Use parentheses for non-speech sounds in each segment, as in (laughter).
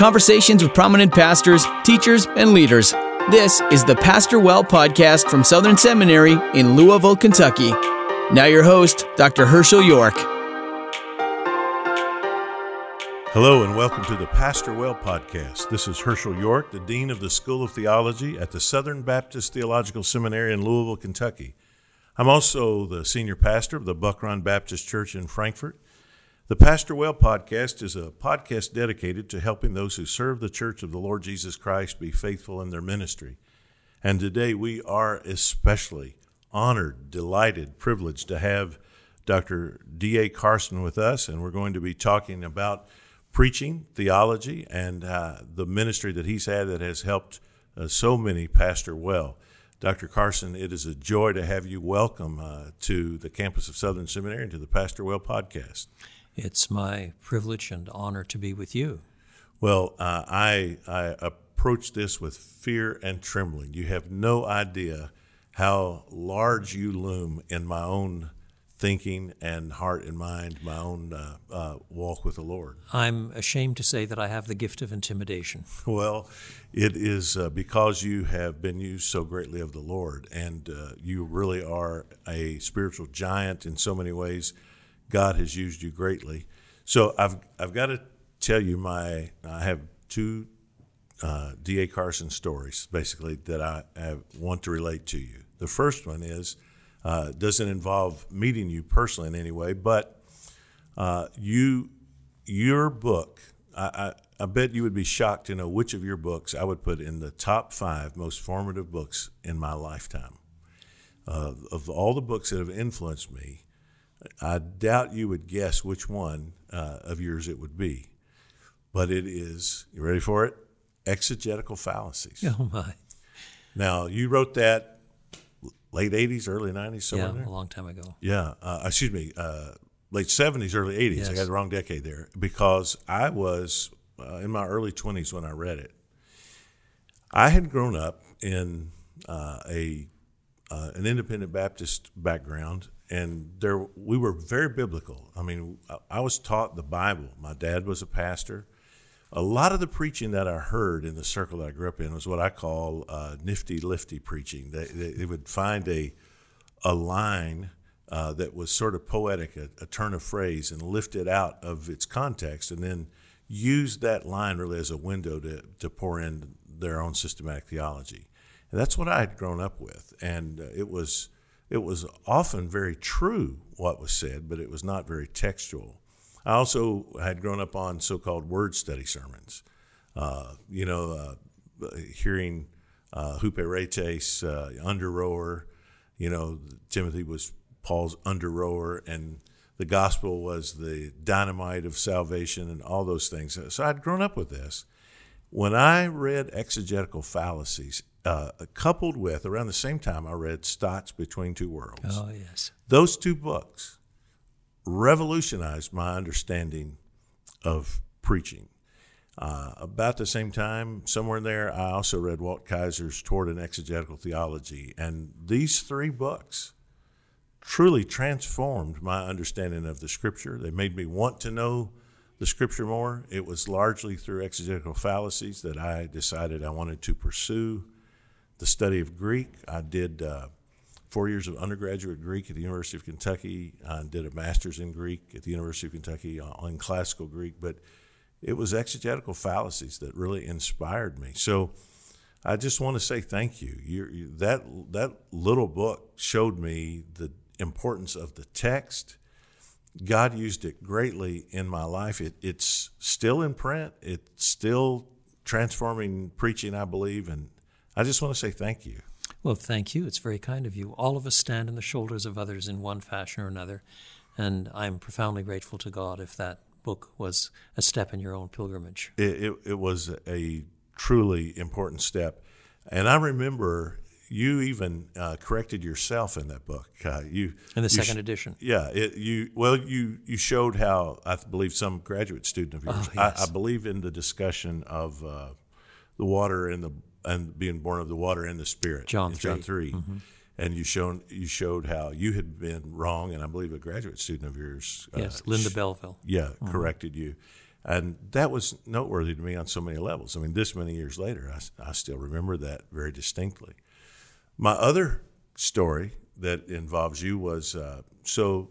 conversations with prominent pastors, teachers, and leaders. This is the Pastor Well podcast from Southern Seminary in Louisville, Kentucky. Now, your host, Dr. Hershael York. Hello, and welcome to the Pastor Well podcast. This is Hershael York, the Dean of the School of Theology at the Southern Baptist Theological Seminary in Louisville, Kentucky. I'm also the senior pastor of the Buck Run Baptist Church in Frankfort. The Pastor Well podcast is a podcast dedicated to helping those who serve the Church of the Lord Jesus Christ be faithful in their ministry. And today we are especially honored, delighted, privileged to have Dr. D.A. Carson with us, and we're going to be talking about preaching, theology, and uh, the ministry that he's had that has helped uh, so many pastor well. Dr. Carson, it is a joy to have you welcome uh, to the campus of Southern Seminary and to the Pastor Well podcast. It's my privilege and honor to be with you. Well, uh, I, I approach this with fear and trembling. You have no idea how large you loom in my own thinking and heart and mind, my own uh, uh, walk with the Lord. I'm ashamed to say that I have the gift of intimidation. (laughs) Well, it is uh, because you have been used so greatly of the Lord, and uh, you really are a spiritual giant in so many ways. God has used you greatly. So I've I've got to tell you my I have two uh, D.A. Carson stories basically that I want to relate to you. The first one is uh, doesn't involve meeting you personally in any way, but uh, you your book. I, I, I bet you would be shocked to know which of your books I would put in the top five most formative books in my lifetime. Uh, of all the books that have influenced me, I doubt you would guess which one uh, of yours it would be. But it is, you ready for it? Exegetical Fallacies. Oh, my. Now, you wrote that late 80s, early 90s, somewhere yeah, there? a long time ago. Yeah, uh, excuse me, uh, late 70s, early 80s. Yes. I got the wrong decade there because I was uh, in my early 20s when I read it. I had grown up in uh, a uh, an independent Baptist background, and there we were very biblical. I mean, I, was taught the Bible. My dad was a pastor. A lot of the preaching that I heard in the circle that I grew up in was what I call uh, nifty lifty preaching. They, they, they would find a a line uh, that was sort of poetic, a, a turn of phrase, and lift it out of its context, and then use that line really as a window to, to pour in their own systematic theology. And that's what I had grown up with, and uh, it was it was often very true what was said, but it was not very textual. I also had grown up on so-called word study sermons. Uh, you know, uh, hearing uh, Huperetes, uh, under rower. You know, Timothy was Paul's under rower, and the gospel was the dynamite of salvation, and all those things. So I'd grown up with this. When I read exegetical fallacies, uh, coupled with around the same time I read Stott's Between Two Worlds. Oh, yes. Those two books revolutionized my understanding of preaching. Uh, about the same time, somewhere in there, I also read Walt Kaiser's Toward an Exegetical Theology. And these three books truly transformed my understanding of the Scripture. They made me want to know the Scripture more. It was largely through exegetical fallacies that I decided I wanted to pursue the study of Greek. I did uh, four years of undergraduate Greek at the University of Kentucky. I did a master's in Greek at the University of Kentucky on classical Greek, but it was exegetical fallacies that really inspired me. So I just want to say thank you. you that that little book showed me the importance of the text. God used it greatly in my life. It, it's still in print. It's still transforming preaching, I believe, and I just want to say thank you. Well, thank you. It's very kind of you. All of us stand on the shoulders of others in one fashion or another, and I'm profoundly grateful to God if that book was a step in your own pilgrimage. It, it, it was a truly important step. And I remember you even uh, corrected yourself in that book. Uh, you in the you second sh- edition. Yeah, it, you well, you you showed how I believe some graduate student of yours. Oh, yes. I, I, believe in the discussion of uh, the water and the and being born of the water and the spirit. John 3. John 3 Mm-hmm. And you shown you showed how you had been wrong, and I believe a graduate student of yours, Yes, uh, Linda Belleville. yeah, corrected you. And that was noteworthy to me on so many levels. I mean, this many years later, I, I still remember that very distinctly. My other story that involves you was uh, so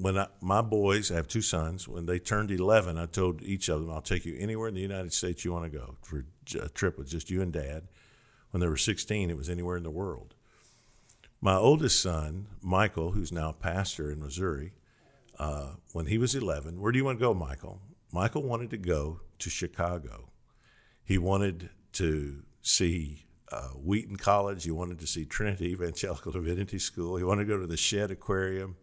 when I, my boys, I have two sons, when they turned 11, I told each of them, I'll take you anywhere in the United States you want to go for a trip with just you and dad. When they were 16, it was anywhere in the world. My oldest son, Michael, who's now pastor in Missouri, uh, when he was 11, where do you want to go, Michael? Michael wanted to go to Chicago. He wanted to see uh, Wheaton College. He wanted to see Trinity Evangelical Divinity School. He wanted to go to the Shedd Aquarium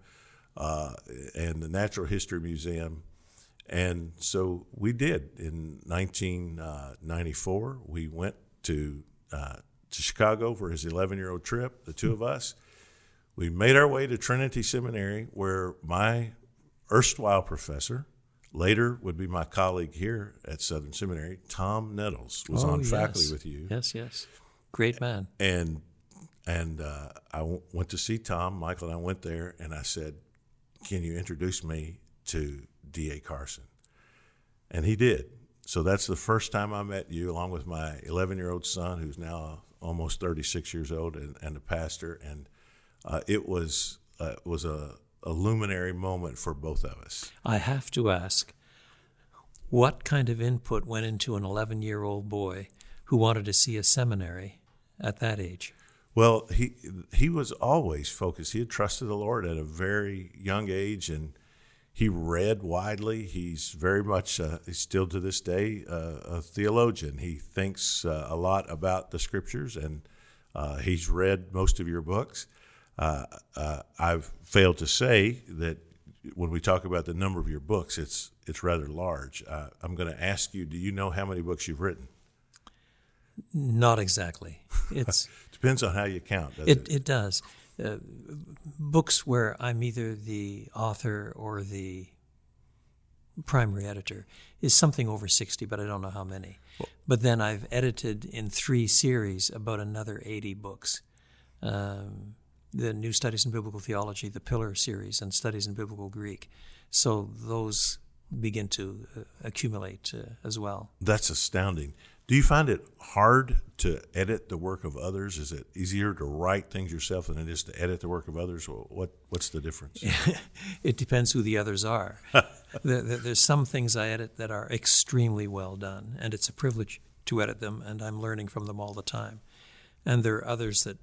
uh, and the Natural History Museum. And so we did. In 1994, uh, we went to uh, to Chicago for his 11 year old trip, the two of us. We made our way to Trinity Seminary, where my erstwhile professor, later would be my colleague here at Southern Seminary, Tom Nettles, was oh, on yes. faculty with you. Yes, yes. Great man. And and uh, I w- went to see Tom. Michael and I went there, and I said, "Can you introduce me to D.A. Carson?" And he did. So that's the first time I met you, along with my 11 year old son, who's now almost 36 years old and, and a pastor. And uh, it was uh, was a, a luminary moment for both of us. I have to ask, what kind of input went into an 11 year old boy who wanted to see a seminary at that age? Well, he he was always focused. He had trusted the Lord at a very young age, and he read widely. He's very much, uh, still to this day, uh, a theologian. He thinks uh, a lot about the scriptures, and uh, he's read most of your books. Uh, uh, I've failed to say that when we talk about the number of your books, it's it's rather large. I'm going to ask you: Do you know how many books you've written? Not exactly. It's (laughs) depends on how you count. It, it, it does. Uh, books where I'm either the author or the primary editor is something over 60, but I don't know how many. Well, but then I've edited in three series about another 80 books. Um, the New Studies in Biblical Theology, the Pillar series, and Studies in Biblical Greek. So those begin to uh, accumulate uh, as well. That's astounding. Do you find it hard to edit the work of others? Is it easier to write things yourself than it is to edit the work of others? What What's the difference? (laughs) it depends who the others are. (laughs) There's some things I edit that are extremely well done, and it's a privilege to edit them, and I'm learning from them all the time. And there are others that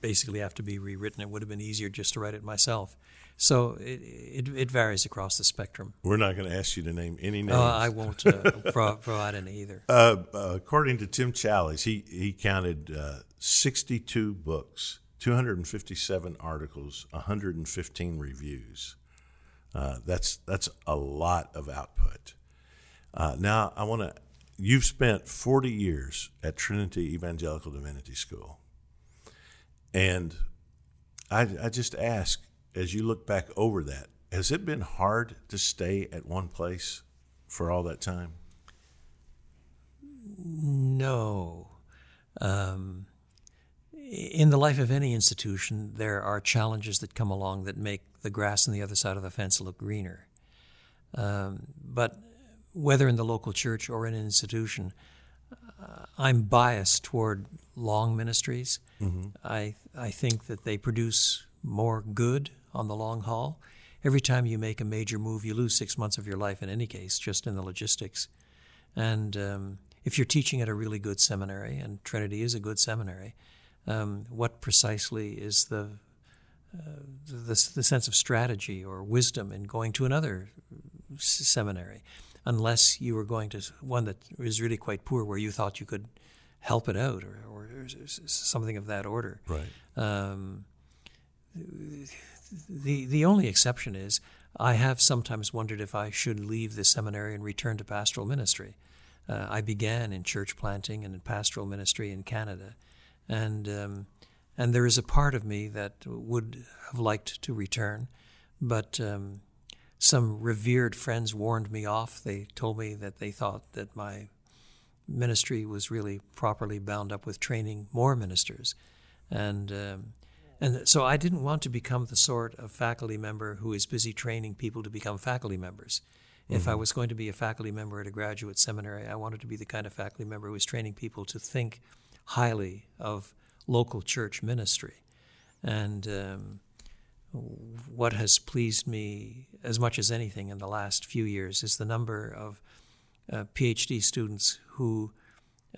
basically have to be rewritten. It would have been easier just to write it myself. So it, it, it, varies across the spectrum. We're not going to ask you to name any names. Uh, I won't uh, (laughs) pro- provide any either. Uh, uh, according to Tim Challies, he, he counted uh, 62 books, 257 articles, 115 reviews. Uh, that's, that's a lot of output. now, I want to, you've spent 40 years at Trinity Evangelical Divinity School. And I, I just ask, as you look back over that, has it been hard to stay at one place for all that time? No. Um, in the life of any institution, there are challenges that come along that make the grass on the other side of the fence look greener. Um, but whether in the local church or in an institution, uh, I'm biased toward long ministries. Mm-hmm. I I think that they produce more good on the long haul. Every time you make a major move, you lose six months of your life in any case, just in the logistics. And um, if you're teaching at a really good seminary, and Trinity is a good seminary, um, what precisely is the, uh, the, the sense of strategy or wisdom in going to another seminary, unless you were going to one that is really quite poor, where you thought you could help it out or, or something of that order. Right. Um, the the only exception is I have sometimes wondered if I should leave the seminary and return to pastoral ministry. Uh, I began in church planting and in pastoral ministry in Canada, and um, and there is a part of me that would have liked to return, but um, some revered friends warned me off. They told me that they thought that my ministry was really properly bound up with training more ministers, and um, and so I didn't want to become the sort of faculty member who is busy training people to become faculty members. If I was going to be a faculty member at a graduate seminary, I wanted to be the kind of faculty member who was training people to think highly of local church ministry. And um, what has pleased me as much as anything in the last few years is the number of uh, PhD students who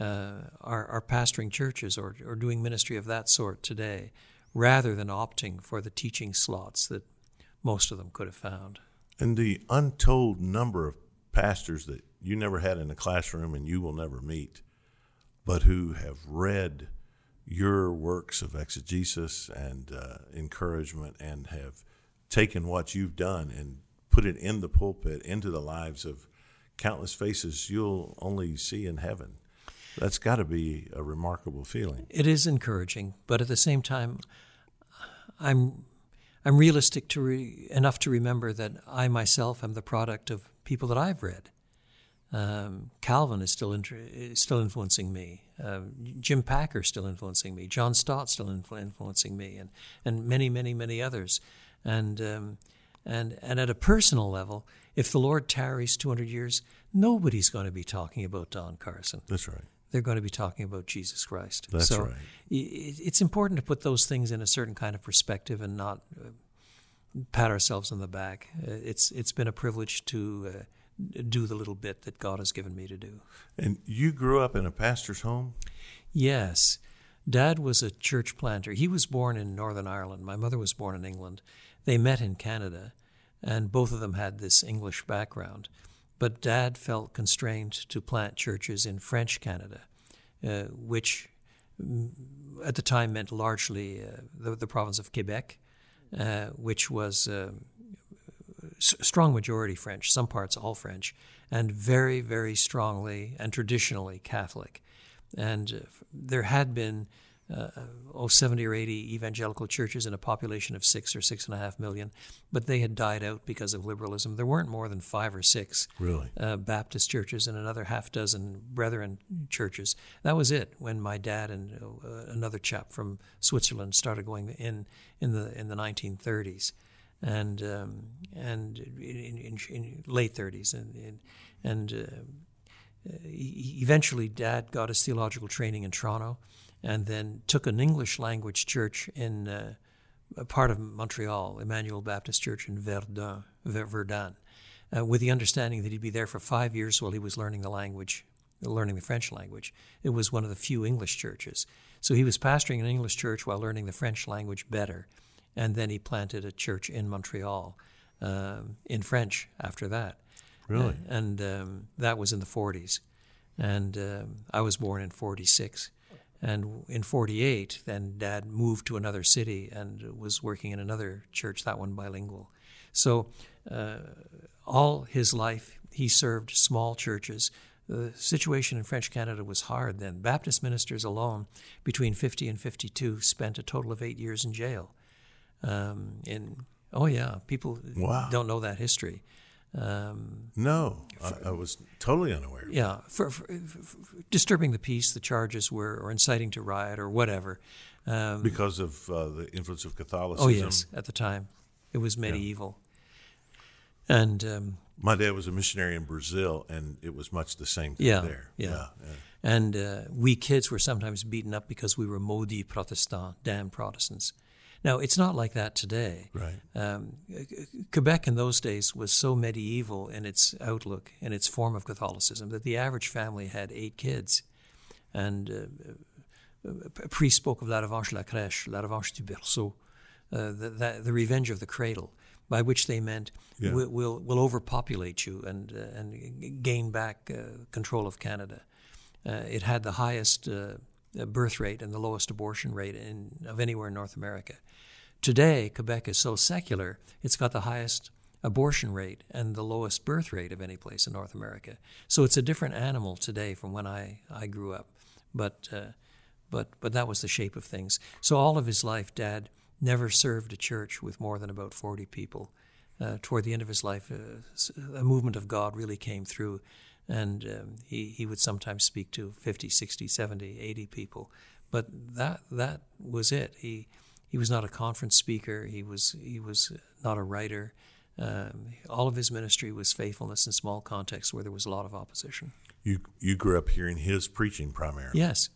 uh, are, are pastoring churches or, or doing ministry of that sort today, rather than opting for the teaching slots that most of them could have found. And the untold number of pastors that you never had in a classroom and you will never meet, but who have read your works of exegesis and uh, encouragement and have taken what you've done and put it in the pulpit into the lives of countless faces you'll only see in heaven. That's got to be a remarkable feeling. It is encouraging, but at the same time, I'm I'm realistic to re, enough to remember that I myself am the product of people that I've read. Um, Calvin is still is still influencing me. Uh, Jim Packer still influencing me. John Stott still influ- influencing me, and and many many many others. And um, and and at a personal level, if the Lord tarries 200 years, nobody's going to be talking about Don Carson. That's right. They're going to be talking about Jesus Christ. That's so right. It's important to put those things in a certain kind of perspective and not uh, pat ourselves on the back. Uh, it's it's been a privilege to uh, do the little bit that God has given me to do. And you grew up in a pastor's home? Yes. Dad was a church planter. He was born in Northern Ireland. My mother was born in England. They met in Canada, and both of them had this English background. But Dad felt constrained to plant churches in French Canada, uh, which mm, at the time meant largely uh, the, the, province of Quebec, uh, which was strong majority French, some parts all French, and very, very strongly and traditionally Catholic. And uh, there had been uh, oh, 70 or 80 evangelical churches in a population of six or six and a half million, but they had died out because of liberalism. There weren't more than five or six really uh, Baptist churches and another half dozen Brethren churches. That was it when my dad and uh, another chap from Switzerland started going in in the in the 1930s and um, and in, in, in, late 30s and and uh, eventually dad got his theological training in Toronto and then took an English language church in uh, a part of Montreal Emmanuel Baptist Church in Verdun Verdun uh, with the understanding that he'd be there for 5 years while he was learning the language learning the French language. It was one of the few English churches. So he was pastoring an English church while learning the French language better and then he planted a church in Montreal um, in French after that. Really? Uh, and um, that was in the 40s. And um, I was born in 46. And in 48, then dad moved to another city and was working in another church, that one bilingual. So uh, all his life, he served small churches. The situation in French Canada was hard then. Baptist ministers alone, between 50 and 52, spent a total of eight years in jail. Um, and oh yeah, people wow. don't know that history. Um, no, I, I, was totally unaware. Yeah, for, for, for, disturbing the peace, the charges were, or inciting to riot, or whatever. Um, because of uh, the influence of Catholicism. Oh yes, at the time, it was medieval. Yeah. And um, my dad was a missionary in Brazil, and it was much the same thing yeah, there. Yeah, yeah. yeah. And uh, we kids were sometimes beaten up because we were maudits protestants, damn Protestants. Now, it's not like that today. Right. Um, Quebec in those days was so medieval in its outlook and its form of Catholicism that the average family had eight kids. And uh, a priest spoke of la revanche la crèche, la revanche du berceau, uh, the, the, the, revenge of the cradle, by which they meant yeah. we'll, we'll, we'll, overpopulate you and, uh, and gain back uh, control of Canada. Uh, it had the highest uh, birth rate and the lowest abortion rate in, of anywhere in North America. Today, Quebec is so secular, it's got the highest abortion rate and the lowest birth rate of any place in North America. So it's a different animal today from when I, I grew up. But, uh, but, but that was the shape of things. So all of his life, Dad never served a church with more than about 40 people. Uh, toward the end of his life, uh, a movement of God really came through. And um, he, he would sometimes speak to 50, 60, 70, 80 people. But that, that was it. He, he was not a conference speaker. He was he was not a writer. Um, all of his ministry was faithfulness in small contexts where there was a lot of opposition. You you grew up hearing his preaching primarily. Yes.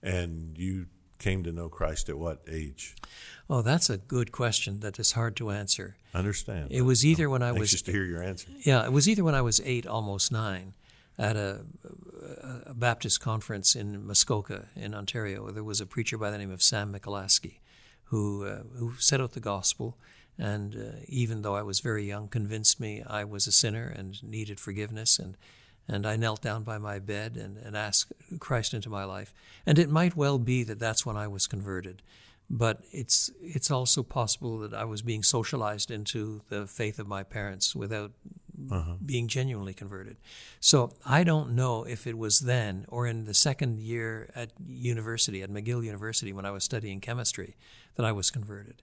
And you came to know Christ at what age? Oh, that's a good question that is hard to answer. I understand. It was either when I was anxious to hear your answer. Yeah, it was either when I was eight, almost nine, at a, a Baptist conference in Muskoka in Ontario. There was a preacher by the name of Sam Michalowski who uh, who set out the gospel, and uh, even though I was very young, convinced me I was a sinner and needed forgiveness and. And I knelt down by my bed and, and asked Christ into my life. And it might well be that that's when I was converted but it's it's also possible that I was being socialized into the faith of my parents without uh-huh. being genuinely converted. So I don't know if it was then or in the second year at university at McGill University when I was studying chemistry that I was converted.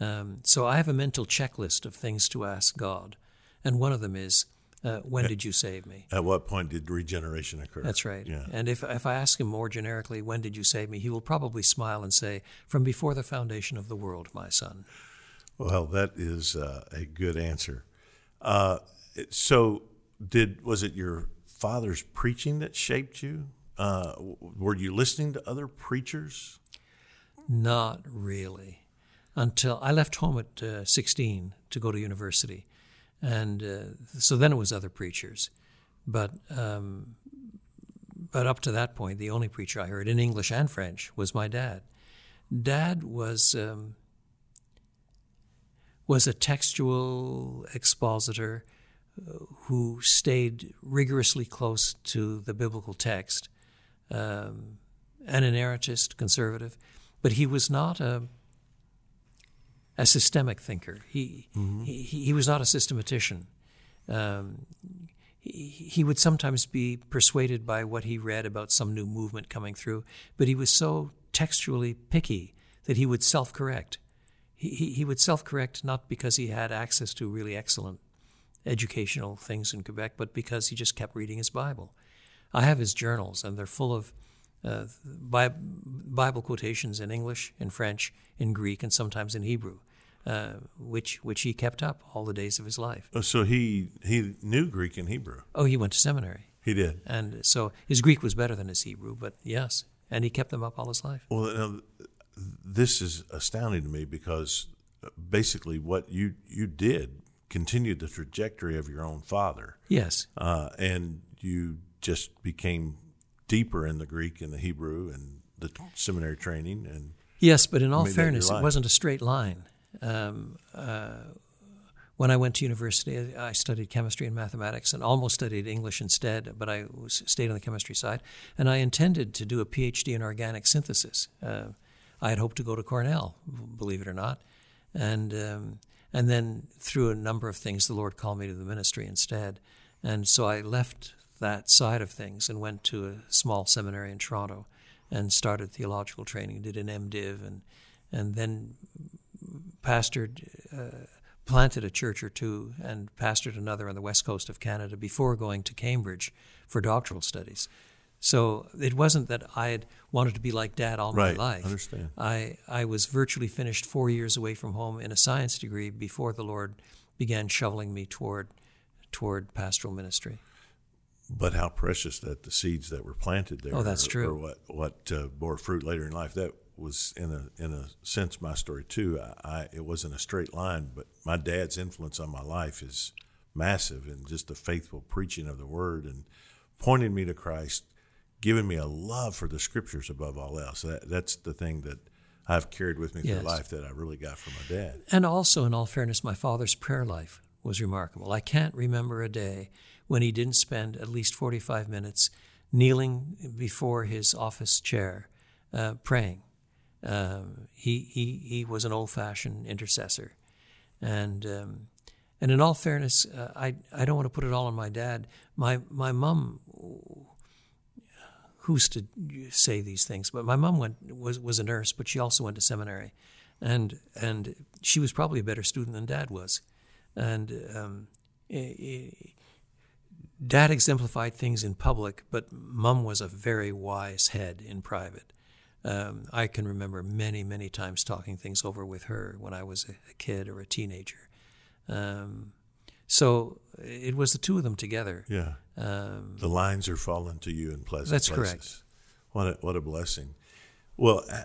Um, so I have a mental checklist of things to ask God, and one of them is uh, when at, did you save me? At what point did regeneration occur? That's right. Yeah. And if, if I ask him more generically, when did you save me? He will probably smile and say, from before the foundation of the world, my son. Well, that is uh, a good answer. Uh, so, did was it your father's preaching that shaped you? Uh, were you listening to other preachers? Not really. Until I left home at uh, 16 to go to university and uh, so then it was other preachers, but um, but up to that point, the only preacher I heard in English and French was my dad. Dad was um, was a textual expositor who stayed rigorously close to the biblical text, um, an inerrantist, conservative, but he was not a a systemic thinker. He, mm-hmm. he, he was not a systematician. Um, he, he would sometimes be persuaded by what he read about some new movement coming through, but he was so textually picky that he would self correct. He, he, he would self correct not because he had access to really excellent educational things in Quebec, but because he just kept reading his Bible. I have his journals, and they're full of uh, Bible quotations in English, in French, in Greek, and sometimes in Hebrew, uh, which which he kept up all the days of his life. Oh, so he he knew Greek and Hebrew. Oh, he went to seminary. He did, and so his Greek was better than his Hebrew. But yes, and he kept them up all his life. Well, now, this is astounding to me because basically what you you did continued the trajectory of your own father. Yes, uh, and you just became deeper in the Greek and the Hebrew and the seminary training and yes, but in all fairness, it wasn't a straight line. Um, uh, when I went to university, I studied chemistry and mathematics and almost studied English instead, but I was, stayed on the chemistry side. And I intended to do a PhD in organic synthesis. Uh, I had hoped to go to Cornell, believe it or not. And, um, and then through a number of things, the Lord called me to the ministry instead. And so I left that side of things and went to a small seminary in Toronto and started theological training, did an MDiv, and and then pastored, uh, planted a church or two, and pastored another on the west coast of Canada before going to Cambridge for doctoral studies. So it wasn't that I had wanted to be like Dad all right, my life. Understand? I I was virtually finished four years away from home in a science degree before the Lord began shoveling me toward toward pastoral ministry. But how precious that the seeds that were planted there. Oh, that's or, true. Or what what uh, bore fruit later in life. That was in a in a sense my story too. I, I, it wasn't a straight line, but my dad's influence on my life is massive, and just the faithful preaching of the word and pointing me to Christ, giving me a love for the scriptures above all else. That, that's the thing that I've carried with me yes. through life that I really got from my dad. And also, in all fairness, my father's prayer life was remarkable. I can't remember a day when he didn't spend at least 45 minutes kneeling before his office chair uh, praying. Um, he, he, he was an old fashioned intercessor. And, um, and in all fairness, uh, I, I don't want to put it all on my dad. My, my mom, who's to say these things, but my mom went, was, was a nurse, but she also went to seminary. And, and she was probably a better student than dad was. And um, Dad exemplified things in public, but Mom was a very wise head in private. Um, I can remember many, many times talking things over with her when I was a, kid or a teenager. Um, So it was the two of them together. Yeah. Um, The lines are falling to you in pleasant That's places. correct. What a, what a blessing. Well, uh,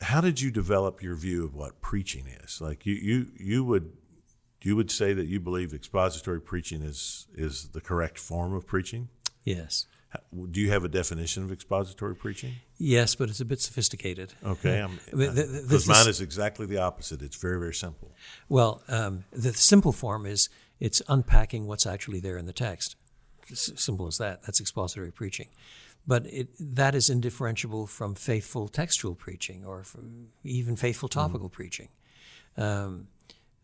how did you develop your view of what preaching is? Like you, you, you would you would say that you believe expository preaching is is the correct form of preaching? yes. Do you have a definition of expository preaching? Yes, but it's a bit sophisticated. Okay, (laughs) I'm, the- the- because this mine is- exactly the opposite. It's very very simple. Well, um, the simple form is it's unpacking what's actually there in the text. S- simple as that. That's expository preaching. But it, that is indifferentiable from faithful textual preaching or from even faithful topical preaching. Um,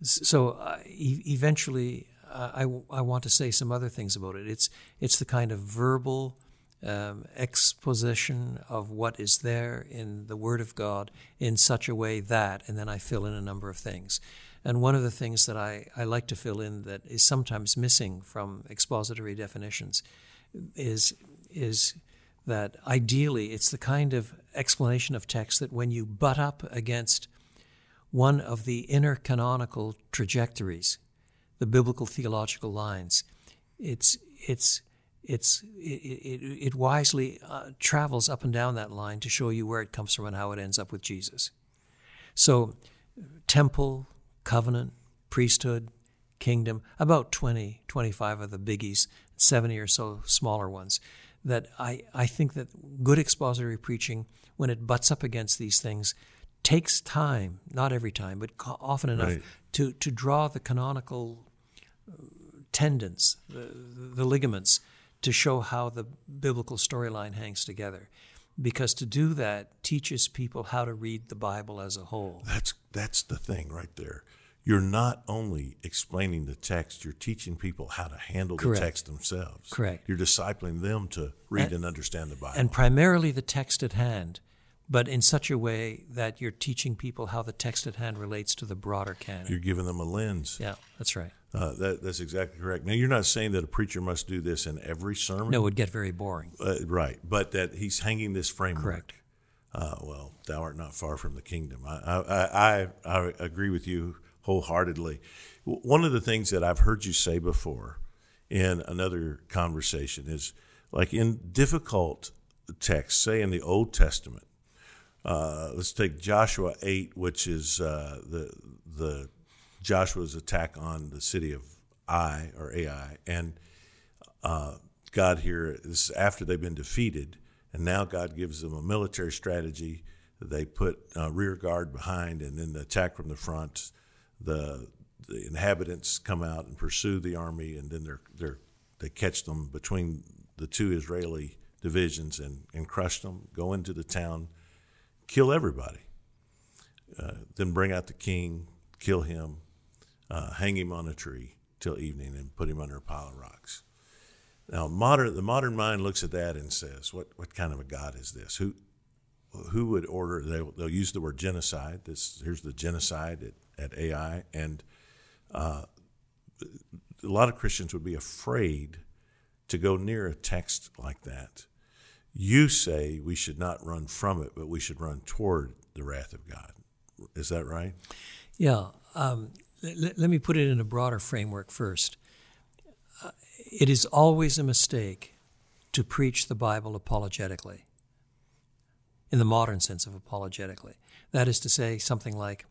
so uh, e- eventually, I, I want to say some other things about it. It's, it's the kind of verbal um, exposition of what is there in the Word of God in such a way that, and then I fill in a number of things. And one of the things that I, I like to fill in that is sometimes missing from expository definitions is, is that ideally it's the kind of explanation of text that when you butt up against one of the inner canonical trajectories, the biblical theological lines, it's, it's, it's, it, it, it wisely uh, travels up and down that line to show you where it comes from and how it ends up with Jesus. So, temple, covenant, priesthood, kingdom, about 20, 25 of the biggies, 70 or so smaller ones. That I, I think that good expository preaching, when it butts up against these things, takes time, not every time, but often enough Right. to, to draw the canonical tendons, the, the ligaments, to show how the biblical storyline hangs together. Because to do that teaches people how to read the Bible as a whole. That's that's the thing right there. You're not only explaining the text, you're teaching people how to handle Correct. the text themselves. Correct. You're discipling them to read and, understand the Bible. and primarily the text at hand, but in such a way that you're teaching people how the text at hand relates to the broader canon. you're giving them a lens. yeah, that's right. Uh, that, that's exactly correct. Now, you're not saying that a preacher must do this in every sermon. No, it would get very boring. Uh, right. But that he's hanging this framework. Correct. Uh, well, thou art not far from the kingdom. I, I, I, I agree with you wholeheartedly. One of the things that I've heard you say before in another conversation is like in difficult texts, say in the Old Testament, uh, let's take Joshua 8, which is uh, the, the Joshua's attack on the city of Ai or Ai. And uh, God here this is after they've been defeated, and now God gives them a military strategy. They put uh, rear guard behind, and then the attack from the front. The the inhabitants come out and pursue the army, and then they're they're they catch them between the two Israeli divisions and, and crush them. Go into the town, kill everybody. Uh, then bring out the king, kill him, uh, hang him on a tree till evening, and put him under a pile of rocks. Now, modern the modern mind looks at that and says, "What what kind of a God is this? Who who would order?" They'll, they'll use the word genocide. This here's the genocide at, at Ai, and uh, a lot of Christians would be afraid to go near a text like that. You say we should not run from it, but we should run toward the wrath of God. Is that right? Yeah. Um, let, let me put it in a broader framework first. Uh, it is always a mistake to preach the Bible apologetically, in the modern sense of apologetically. That is to say, something like,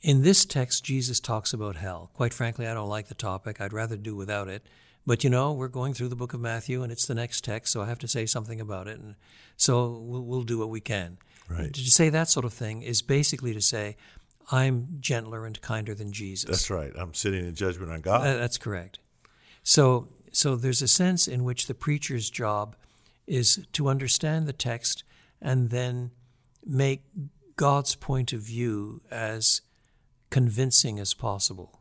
in this text, Jesus talks about hell. Quite frankly, I don't like the topic. I'd rather do without it. But you know, we're going through the book of Matthew, and it's the next text, so I have to say something about it. And so we'll, we'll do what we can. Right. To say that sort of thing is basically to say, I'm gentler and kinder than Jesus. That's right. I'm sitting in judgment on God. That's correct. So, so there's a sense in which the preacher's job is to understand the text and then make God's point of view as convincing as possible.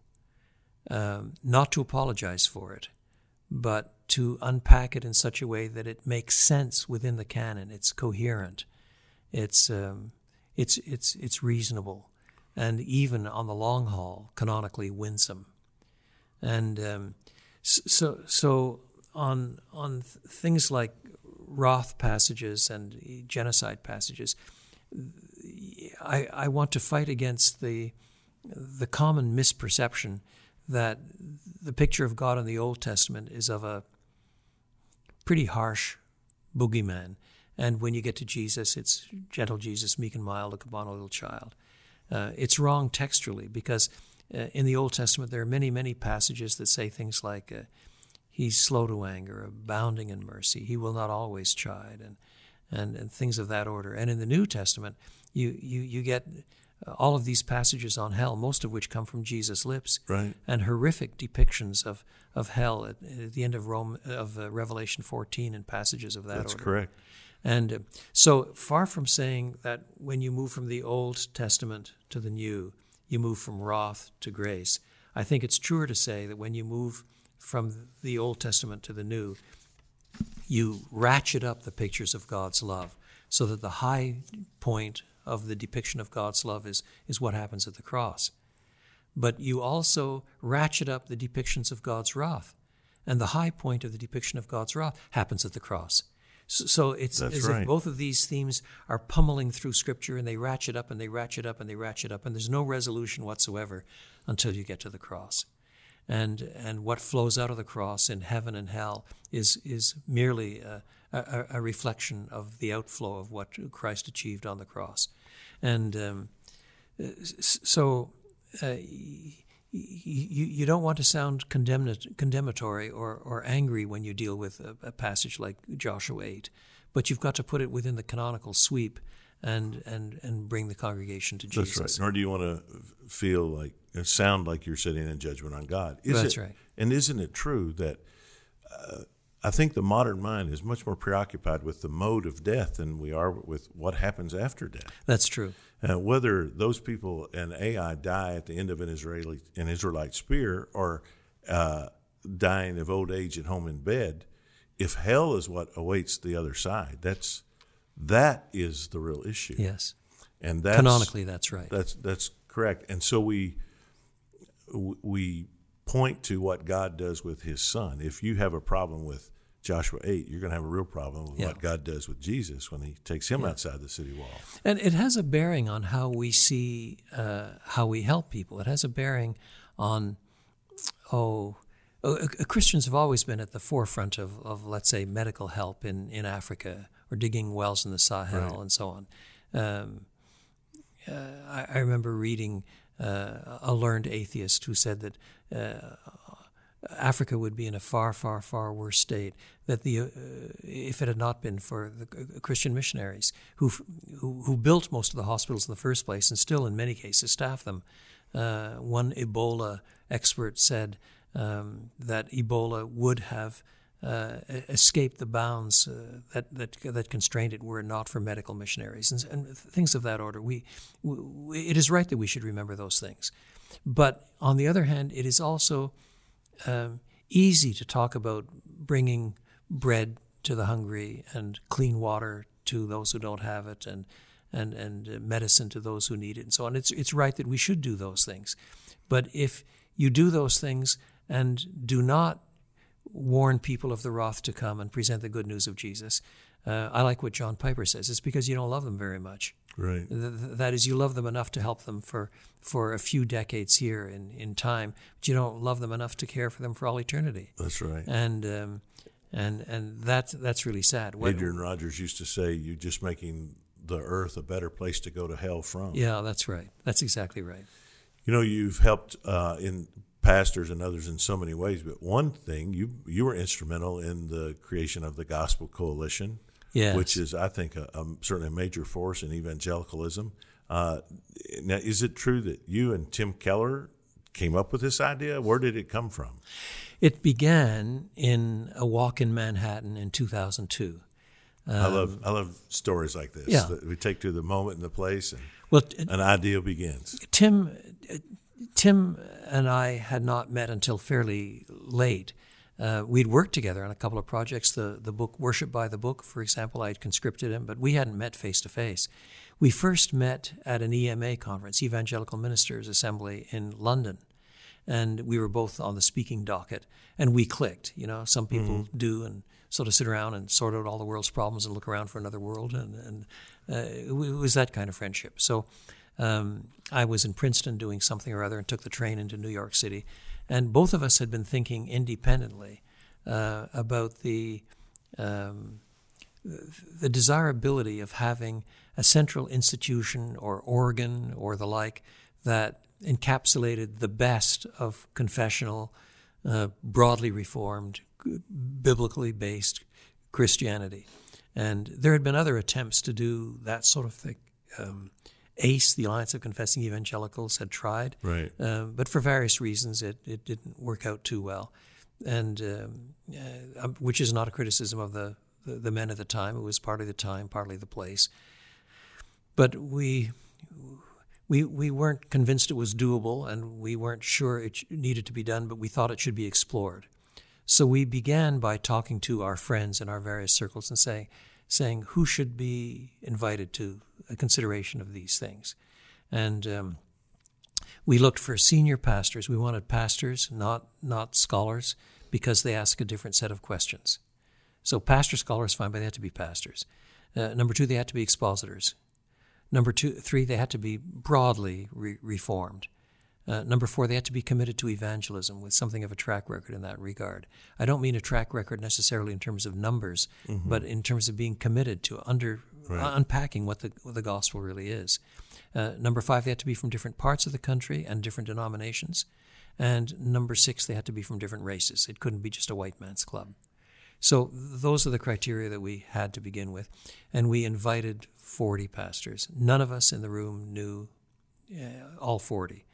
Um, not to apologize for it, but to unpack it in such a way that it makes sense within the canon. It's coherent. It's um, it's it's it's reasonable, and even on the long haul, canonically winsome. And um, so so on on th- things like wrath passages and genocide passages, I, I want to fight against the the common misperception that the picture of God in the Old Testament is of a pretty harsh boogeyman. And when you get to Jesus, it's gentle Jesus, meek and mild, upon a little child. Uh, it's wrong textually because uh, in the Old Testament there are many, many passages that say things like, uh, He's slow to anger, abounding in mercy, He will not always chide, and, and, and things of that order. And in the New Testament, you, you, you get all of these passages on hell, most of which come from Jesus' lips, Right. and horrific depictions of, of hell at, at the end of Rome of uh, Revelation 14 and passages of that That's order. correct. And so far from saying that when you move from the Old Testament to the New, you move from wrath to grace, I think it's truer to say that when you move from the Old Testament to the New, you ratchet up the pictures of God's love so that the high point of the depiction of God's love is, is what happens at the cross. But you also ratchet up the depictions of God's wrath. And the high point of the depiction of God's wrath happens at the cross. So, so it's That's as right. if both of these themes are pummeling through Scripture and they ratchet up and they ratchet up and they ratchet up, and there's no resolution whatsoever until you get to the cross. And, and what flows out of the cross in heaven and hell is, is merely a, a, a reflection of the outflow of what Christ achieved on the cross. And um, so uh, you, you don't want to sound condemnatory or, or angry when you deal with a, a passage like Joshua 8, but you've got to put it within the canonical sweep and, and, and bring the congregation to Jesus. That's right. Nor do you want to feel like uh, sound like you're sitting in judgment on God. Is That's it, right. And isn't it true that uh, I think the modern mind is much more preoccupied with the mode of death than we are with what happens after death. That's true. Uh, whether those people in Ai die at the end of an Israeli an Israelite spear or uh, dying of old age at home in bed, if hell is what awaits the other side, that's that is the real issue. Yes. and that's Canonically, that's right. that's that's correct. And so we we point to what God does with His Son. If you have a problem with Joshua eight, you're going to have a real problem with Yeah. what God does with Jesus when He takes him outside the city wall. And it has a bearing on how we see, uh, how we help people. It has a bearing on, oh, uh, uh, Christians have always been at the forefront of, of let's say, medical help in, in Africa or digging wells in the Sahel Right. and so on. Um, uh, I, I remember reading uh, a learned atheist who said that uh, Africa would be in a far, far, far worse state that the uh, if it had not been for the uh, Christian missionaries who, who who built most of the hospitals in the first place and still in many cases staff them. Uh, one Ebola expert said um, that Ebola would have uh, escaped the bounds uh, that, that that constrained it were it not for medical missionaries and, and things of that order. We, we it is right that we should remember those things, but on the other hand, it is also um, easy to talk about bringing bread to the hungry and clean water to those who don't have it and and and uh, medicine to those who need it and so on. It's it's right that we should do those things, but if you do those things and do not warn people of the wrath to come and present the good news of Jesus, uh, I like what John Piper says. It's because you don't love them very much. Right. Th- th- That is, you love them enough to help them for, for a few decades here in, in time, but you don't love them enough to care for them for all eternity. That's right. And um, and and that's that's really sad. What- Adrian Rogers used to say, "You're just making the earth a better place to go to hell from." Yeah, that's right. That's exactly right. You know, you've helped uh, in pastors and others in so many ways, but one thing you you were instrumental in the creation of the Gospel Coalition, Yes. which is, I think, a, a, certainly a major force in evangelicalism. Uh, now, is it true that you and Tim Keller came up with this idea? Where did it come from? It began in a walk in Manhattan in 2002. I love I love stories like this Um, yeah. that we take to the moment and the place, and Well, t- an idea begins. Tim, Tim and I had not met until fairly late. Uh, we'd worked together on a couple of projects. The the book Worship by the Book, for example, I'd conscripted him, but we hadn't met face to face. We first met at an EMA conference, Evangelical Ministers Assembly in London, and we were both on the speaking docket, and we clicked. You know, some people do and sort of sit around and sort out all the world's problems and look around for another world, and, and uh, it was that kind of friendship. So um, I was in Princeton doing something or other and took the train into New York City, And both of us had been thinking independently uh, about the um, the desirability of having a central institution or organ or the like that encapsulated the best of confessional, uh, broadly reformed, biblically based Christianity. And there had been other attempts to do that sort of thing. Um, ACE, the Alliance of Confessing Evangelicals, had tried, Right. um, but for various reasons, it, it didn't work out too well. And um, uh, um, which is not a criticism of the, the, the men at the time. It was partly the time, partly the place. But we we we weren't convinced it was doable, and we weren't sure it needed to be done. But we thought it should be explored. So we began by talking to our friends in our various circles and saying, saying who should be invited to a consideration of these things. And um, we looked for senior pastors. We wanted pastors, not not scholars, because they ask a different set of questions. So pastor scholars fine, but they had to be pastors. Uh, number two, they had to be expositors. Number two, three, they had to be broadly re- reformed. Uh, number four, they had to be committed to evangelism with something of a track record in that regard. I don't mean a track record necessarily in terms of numbers, but in terms of being committed to under Right. unpacking what the what the gospel really is. Uh, number five, they had to be from different parts of the country and different denominations. And number six, they had to be from different races. It couldn't be just a white man's club. So those are the criteria that we had to begin with. And we invited 40 pastors. None of us in the room knew uh, all 40.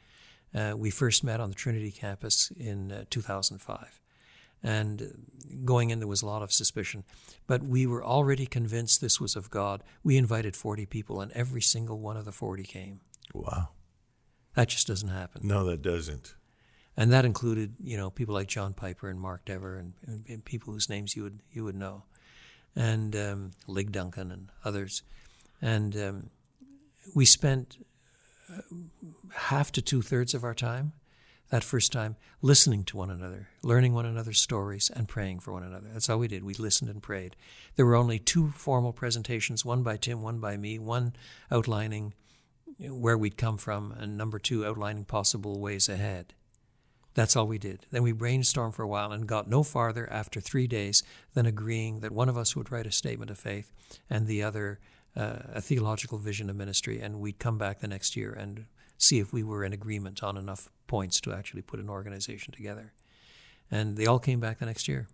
Uh, we first met on the Trinity campus in uh, 2005. And going in, there was a lot of suspicion. But we were already convinced this was of God. We invited 40 people, and every single one of the 40 came. Wow. That just doesn't happen. No, that doesn't. and that included you know people like John Piper and Mark Dever and, and, and people whose names you would you would know, and um, Lig Duncan and others, and um, we spent half to two thirds of our time that first time listening to one another, learning one another's stories, and praying for one another. That's all we did. We listened and prayed. There were only two formal presentations, one by Tim, one by me, one outlining where we'd come from, and number two, outlining possible ways ahead. That's all we did. Then we brainstormed for a while and got no farther after three days than agreeing that one of us would write a statement of faith and the other a theological vision of ministry, and we'd come back the next year and see if we were in agreement on enough points to actually put an organization together. And they all came back the next year.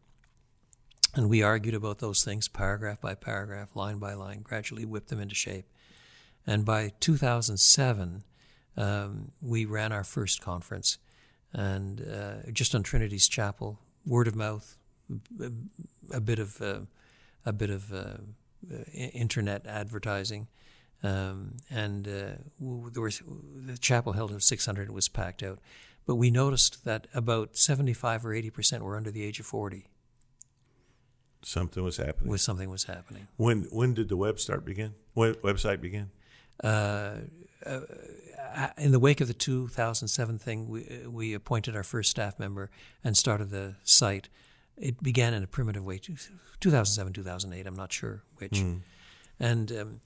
And we argued about those things paragraph by paragraph, line by line, gradually whipped them into shape. And by 2007, um, we ran our first conference, and uh, just on Trinity's Chapel, word of mouth, a, bit of uh, a bit of uh, internet advertising, um, and uh, there was the chapel held of 600. It was packed out, but we noticed that about 75 or 80 percent were under the age of 40. Something was happening. Was something was happening. when when did the web start begin? Web, website begin? Uh, uh, in the wake of the 2007 thing, we, we appointed our first staff member and started the site. It began in a primitive way, 2007, 2008, I'm not sure which. And um,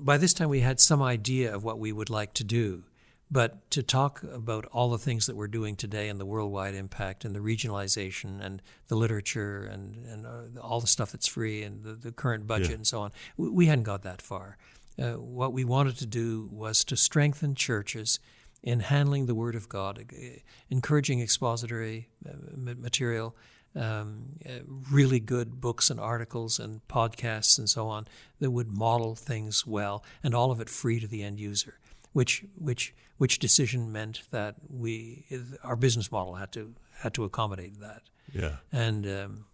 by this time, we had some idea of what we would like to do. But to talk about all the things that we're doing today and the worldwide impact and the regionalization and the literature and, and uh, all the stuff that's free and the, the current budget Yeah. and so on, we, we hadn't got that far. Uh, what we wanted to do was to strengthen churches in handling the Word of God, uh, encouraging expository uh, material, um, uh, really good books and articles and podcasts and so on that would model things well, and all of it free to the end user. Which which which decision meant that we our business model had to had to accommodate that, Yeah. and um,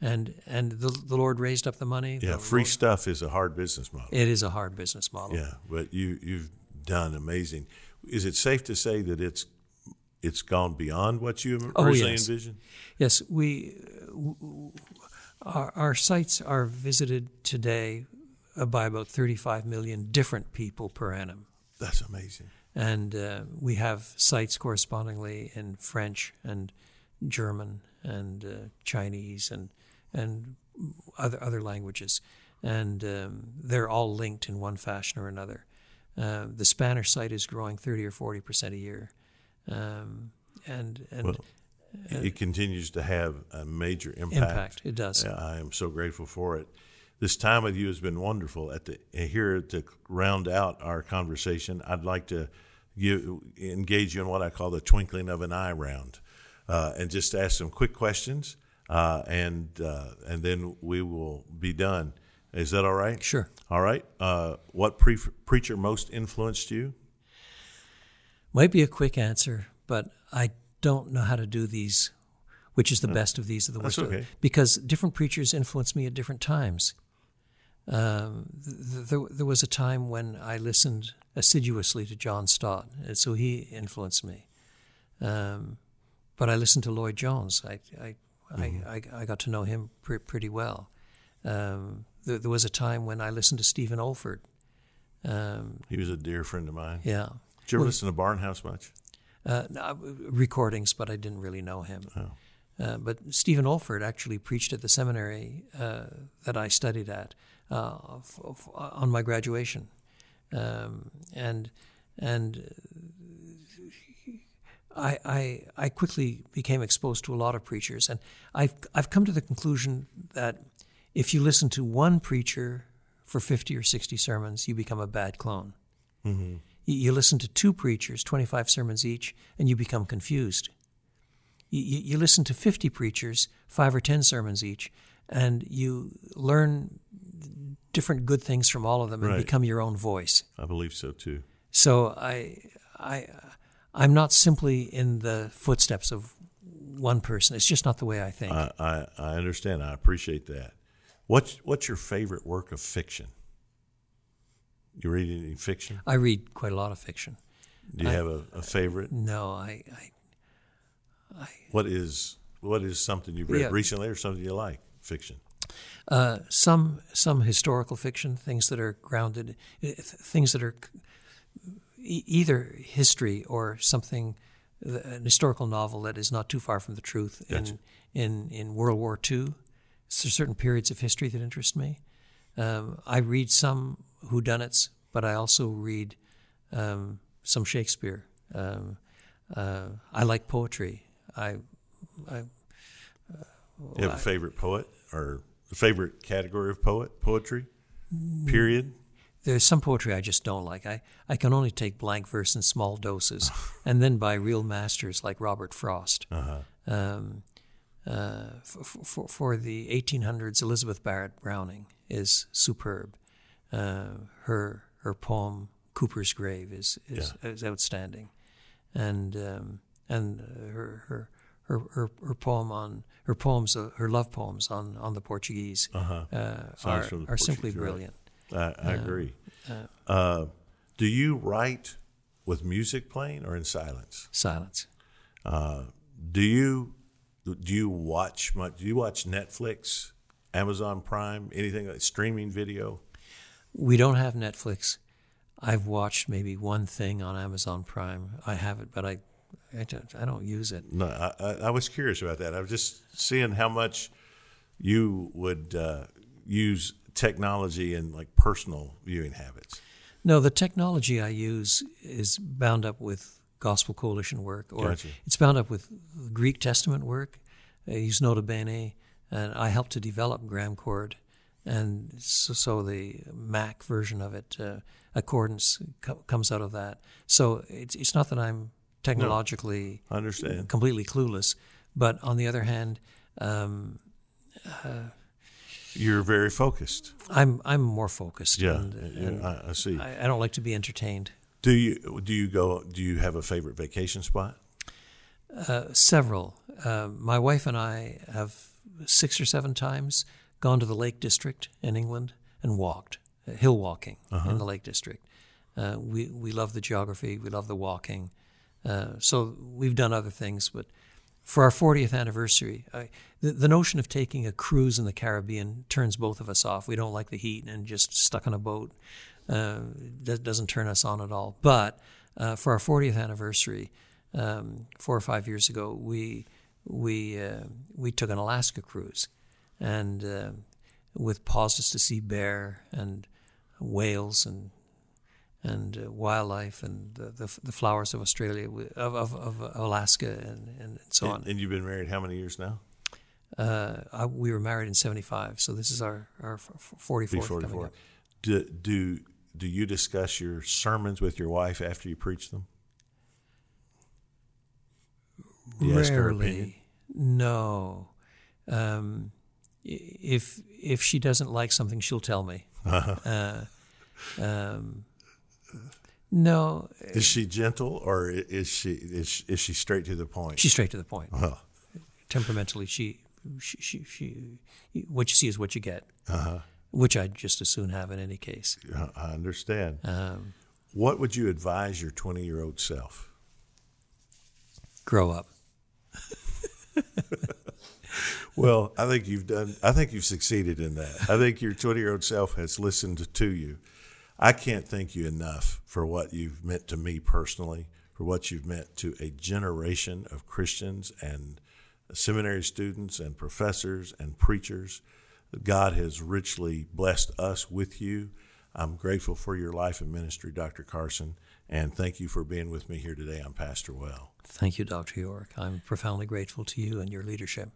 and and the, the Lord raised up the money. Yeah. The Free Lord- stuff is a hard business model. it is a hard business model. Yeah, but you you've done amazing. Is it safe to say that it's it's gone beyond what you Oh, originally yes. envisioned? Yes, we our, our sites are visited today by about 35 million different people per annum, That's amazing. and uh, we have sites correspondingly in French and German and uh, Chinese and and other other languages, and um, they're all linked in one fashion or another. Uh, the Spanish site is growing 30 or 40 percent a year, um, and and Well- it continues to have a major impact. Impact, it does. I am so grateful for it. This time with you has been wonderful. At the here to round out our conversation, I'd like to give, engage you in what I call the twinkling of an eye round, uh, and just ask some quick questions, uh, and uh, and then we will be done. Is that all right? Sure. All right. Uh, what pre- preacher most influenced you? Might be a quick answer, but I don't know how to do these. Which is the best of these or the worst? That's of okay. Because different preachers influenced me at different times. Um, th- there, there was a time when I listened assiduously to John Stott, and so he influenced me. Um, but I listened to Lloyd Jones. I, I, Mm-hmm. I, I, got to know him pre- pretty well. Um, there, there was a time when I listened to Stephen Olford. Um, He was a dear friend of mine. yeah. Did you ever listen to Barnhouse much? Uh, no, recordings, but I didn't really know him. Oh. Uh, but Stephen Olford actually preached at the seminary uh, that I studied at uh, f- f- on my graduation, um, and and I, I I quickly became exposed to a lot of preachers, and I've I've come to the conclusion that if you listen to one preacher for fifty or sixty sermons, you become a bad clone. You, you listen to two preachers, 25 sermons each, and you become confused. You, listen to 50 preachers, five or 10 sermons each, and you learn different good things from all of them and Right. become your own voice. I believe so too. So I, I, I'm not simply in the footsteps of one person. It's just not the way I think. I, I, I understand. I appreciate that. What's what's your favorite work of fiction? You read any fiction? I read quite a lot of fiction. Do you have a, a favorite? No, I, I What is what is something you've read Yeah. recently or something you like? Fiction. Uh, some some historical fiction, things that are grounded, eh, things that are e- either history or something, an historical novel that is not too far from the truth. Gotcha. In in in World War II, there's certain periods of history that interest me. Um, I read some whodunits, but I also read um, some Shakespeare. Um, uh, I like poetry. I You have a favorite poet or a favorite category of poet? Poetry? Period. There's some poetry I just don't like. I, I can only take blank verse in small doses, (laughs) and then by real masters like Robert Frost. Um, uh, for, for, for the 1800s, Elizabeth Barrett Browning is superb. Uh, her her poem Cowper's Grave is is, is outstanding, and um, and uh, her, her her her her poem on her poems uh, her love poems on on the Portuguese uh, Songs are are simply Portuguese, right. brilliant. I, I agree. Uh, do you write with music playing or in silence? Silence. Do you do you watch much? Do you watch Netflix, Amazon Prime, anything like streaming video? We don't have Netflix. I've watched maybe one thing on Amazon Prime. I have it, but I, I don't, I don't use it. No, I, I, was curious about that. I was just seeing how much you would uh, use technology and like personal viewing habits. No, the technology I use is bound up with Gospel Coalition work, or Gotcha. it's bound up with Greek Testament work. I use Nota Bene, and I helped to develop GRAMCORD, and so, so the Mac version of it, uh, Accordance, co- comes out of that. So it's it's not that I'm technologically I understand. completely clueless, but on the other hand, um, You're very focused. I'm I'm more focused. Yeah, and, yeah, and I, I see. I, I don't like to be entertained. do you do you go? Do you have a favorite vacation spot? Uh, several. Uh, my wife and I have six or seven times gone to the Lake District in England and walked, uh, hill walking in the Lake District. Uh, we we love the geography. We love the walking. Uh, so we've done other things, but for our 40th anniversary, I, the, the notion of taking a cruise in the Caribbean turns both of us off. We don't like the heat and just stuck on a boat uh, that doesn't turn us on at all. But uh, for our 40th anniversary, um, four or five years ago, we we uh, we took an Alaska cruise, and uh, with pauses to see bear and whales and and uh, wildlife and the, the, the flowers of Australia, of, of, of Alaska, and, and so and, on. And you've been married how many years now? Uh, I, we were married in '75, so this is our our 44th 44. coming up. Do, do do you discuss your sermons with your wife after you preach them? Rarely. No. Um, if if she doesn't like something, she'll tell me. (laughs) Uh-huh. Uh, um, no. Is she gentle or is she is, is she straight to the point? She's straight to the point. Uh-huh. Temperamentally, she, she, she she what you see is what you get. Uh-huh. Which I'd just as soon have in any case. I understand. Um, what would you advise your 20 year old self? Grow up. (laughs) well, I think you've done. I think you've succeeded in that. I think your 20 year old self has listened to you. I can't thank you enough for what you've meant to me personally, for what you've meant to a generation of Christians and seminary students and professors and preachers. God has richly blessed us with you. I'm grateful for your life and ministry, Dr. Carson, and thank you for being with me here today on Pastor Well. Thank you, Dr. York. I'm profoundly grateful to you and your leadership.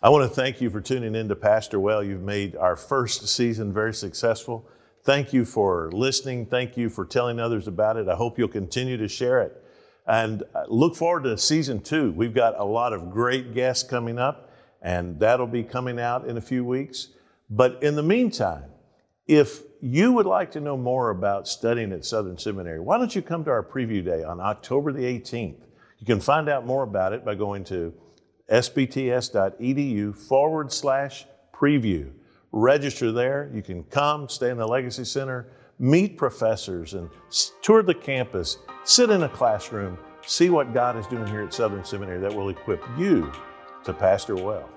I want to thank you for tuning in to Pastor Well. You've made our first season very successful. Thank you for listening. Thank you for telling others about it. I hope you'll continue to share it. And uh, look forward to season two. We've got a lot of great guests coming up, and that'll be coming out in a few weeks. But in the meantime, if you would like to know more about studying at Southern Seminary, why don't you come to our preview day on October the 18th? You can find out more about it by going to sbts.edu forward slash preview. Register there. You can come, stay in the Legacy Center, meet professors, and tour the campus, sit in a classroom, see what God is doing here at Southern Seminary that will equip you to pastor well.